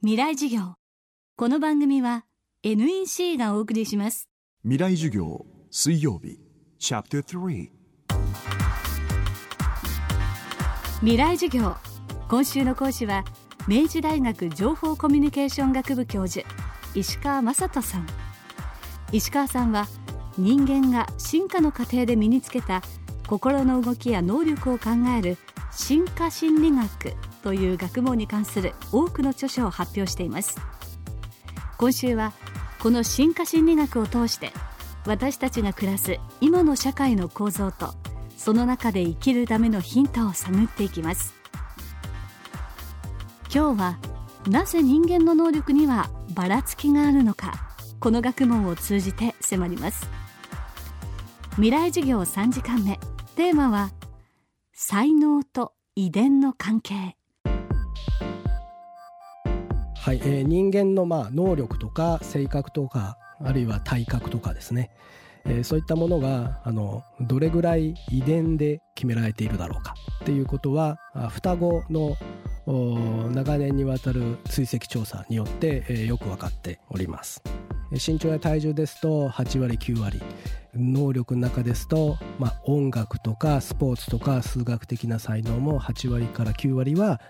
未来授業。この番組は NEC がお送りします。未来授業水曜日。チャプター3未来授業。今週の講師は明治大学情報コミュニケーション学部教授石川雅人さん。石川さんは人間が進化の過程で身につけた心の動きや能力を考える進化心理学という学問に関する多くの著書を発表しています。今週はこの進化心理学を通して私たちが暮らす今の社会の構造とその中で生きるためのヒントを探っていきます。今日はなぜ人間の能力にはばらつきがあるのかこの学問を通じて迫ります。未来授業3時間目。テーマは才能と遺伝の関係。はい、えー、人間のまあ能力とか性格とかあるいは体格とかですね、えー、そういったものがあのどれぐらい遺伝で決められているだろうか。っていうことは双子の長年にわたる追跡調査によって、えー、よく分かっております。身長や体重ですと8割9割。能力の中ですと、まあ、音楽とかスポーツとか数学的な才能も8割から9割は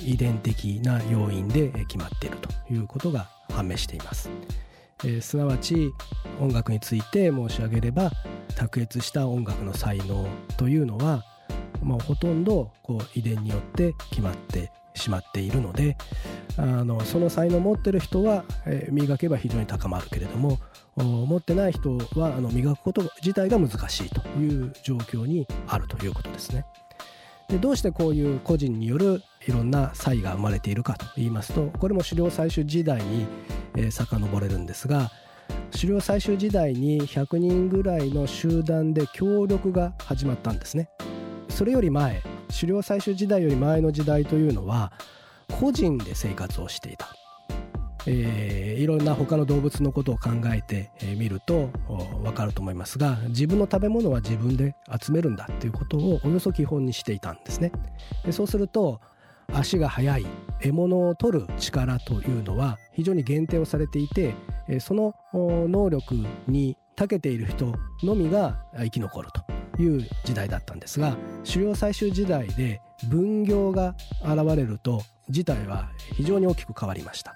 遺伝的な要因で決まっているということが判明しています、えー、すなわち音楽について申し上げれば卓越した音楽の才能というのは、まあ、ほとんどこう遺伝によって決まってしまっているのであのその才能を持ってる人は、えー、磨けば非常に高まるけれども持ってない人はあの磨くこと自体が難しいという状況にあるということですね。でどうしてこういう個人によるいろんな差異が生まれているかと言いますとこれも狩猟採集時代に、えー、遡れるんですが狩猟採集時代に100人ぐらいの集団で協力が始まったんですね。それより前狩猟採集時代より前の時代というのは個人で生活をしていた。えー、いろんな他の動物のことを考えてみると分かると思いますが自分の食べ物は自分で集めるんだということをおよそ基本にしていたんですね。でそうすると足が速い獲物を取る力というのは非常に限定をされていてその能力に長けている人のみが生き残るという時代だったんですが狩猟採集時代で分業が現れると事態は非常に大きく変わりました。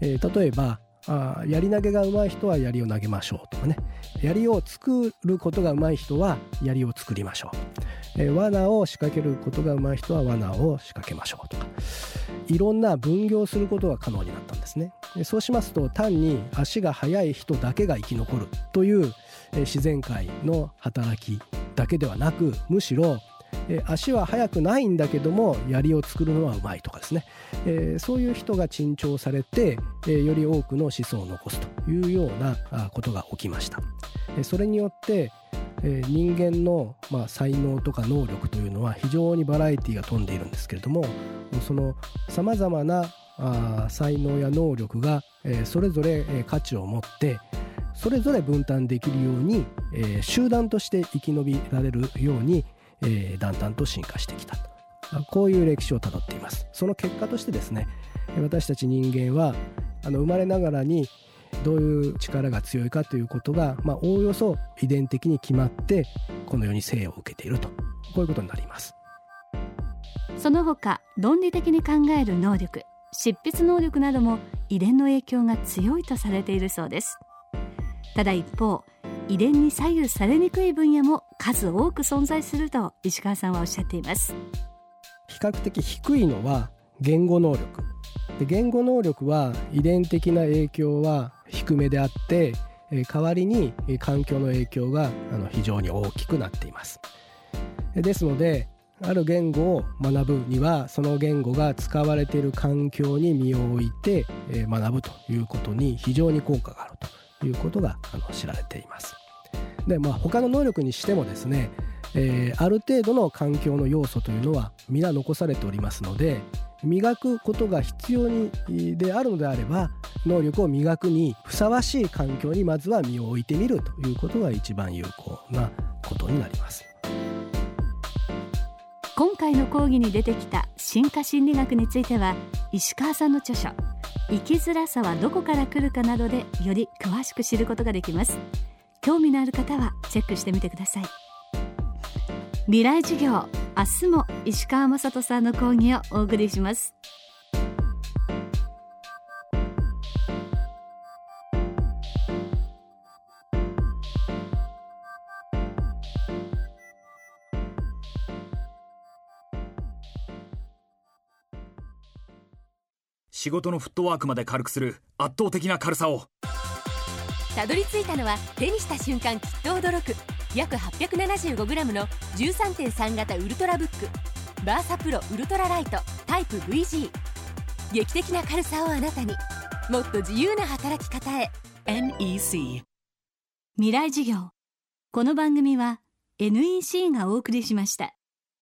えー、例えばあ槍投げが上手い人は槍を投げましょうとかね。槍を作ることが上手い人は槍を作りましょう、えー、罠を仕掛けることが上手い人は罠を仕掛けましょうとか。いろんな分業することが可能になったんですね。そうしますと単に足が速い人だけが生き残るという、え、自然界の働きだけではなくむしろえ足は速くないんだけども槍を作るのはうまいとかですね、えー、そういう人が珍重されて、えー、より多くの子孫を残すというようなことが起きました。えそれによって、えー、人間の、まあ、才能とか能力というのは非常にバラエティが飛んでいるんですけれどもそのさまざまなあ才能や能力が、え、それぞれ、え、価値を持ってそれぞれ分担できるように、え、集団として生き延びられるように、えー、だんだんと進化してきたこういう歴史をたどっています。その結果としてですね私たち人間はあの生まれながらにどういう力が強いかということが、まあ、おおよそ遺伝的に決まってこのように生を受けていると。こういうことになります。その他論理的に考える能力執筆能力なども遺伝の影響が強いとされているそうです。ただ一方遺伝に左右されにくい分野も数多く存在すると石川さんはおっしゃっています。比較的低いのは言語能力。で言語能力は遺伝的な影響は低めであって代わりに環境の影響が非常に大きくなっています。ですのである言語を学ぶにはその言語が使われている環境に身を置いて学ぶということに非常に効果があるということが知られています。でまあ他の能力にしてもですね、えー、ある程度の環境の要素というのは皆残されておりますので磨くことが必要にであるのであれば能力を磨くにふさわしい環境にまずは身を置いてみるということが一番有効なことになります。今回の講義に出てきた進化心理学については石川さんの著書生きづらさはどこから来るかなどでより詳しく知ることができます。興味のある方はチェックしてみてください。未来授業明日も石川雅人さんの講義をお送りします。仕事のフットワークまで軽くする圧倒的な軽さを。たどり着いたのは手にした瞬間きっと驚く。約 875g の13.3型ウルトラブック。バーサプロウルトラライトタイプ VG 劇的な軽さをあなたに。もっと自由な働き方へ。NEC 未来授業。この番組は NEC がお送りしました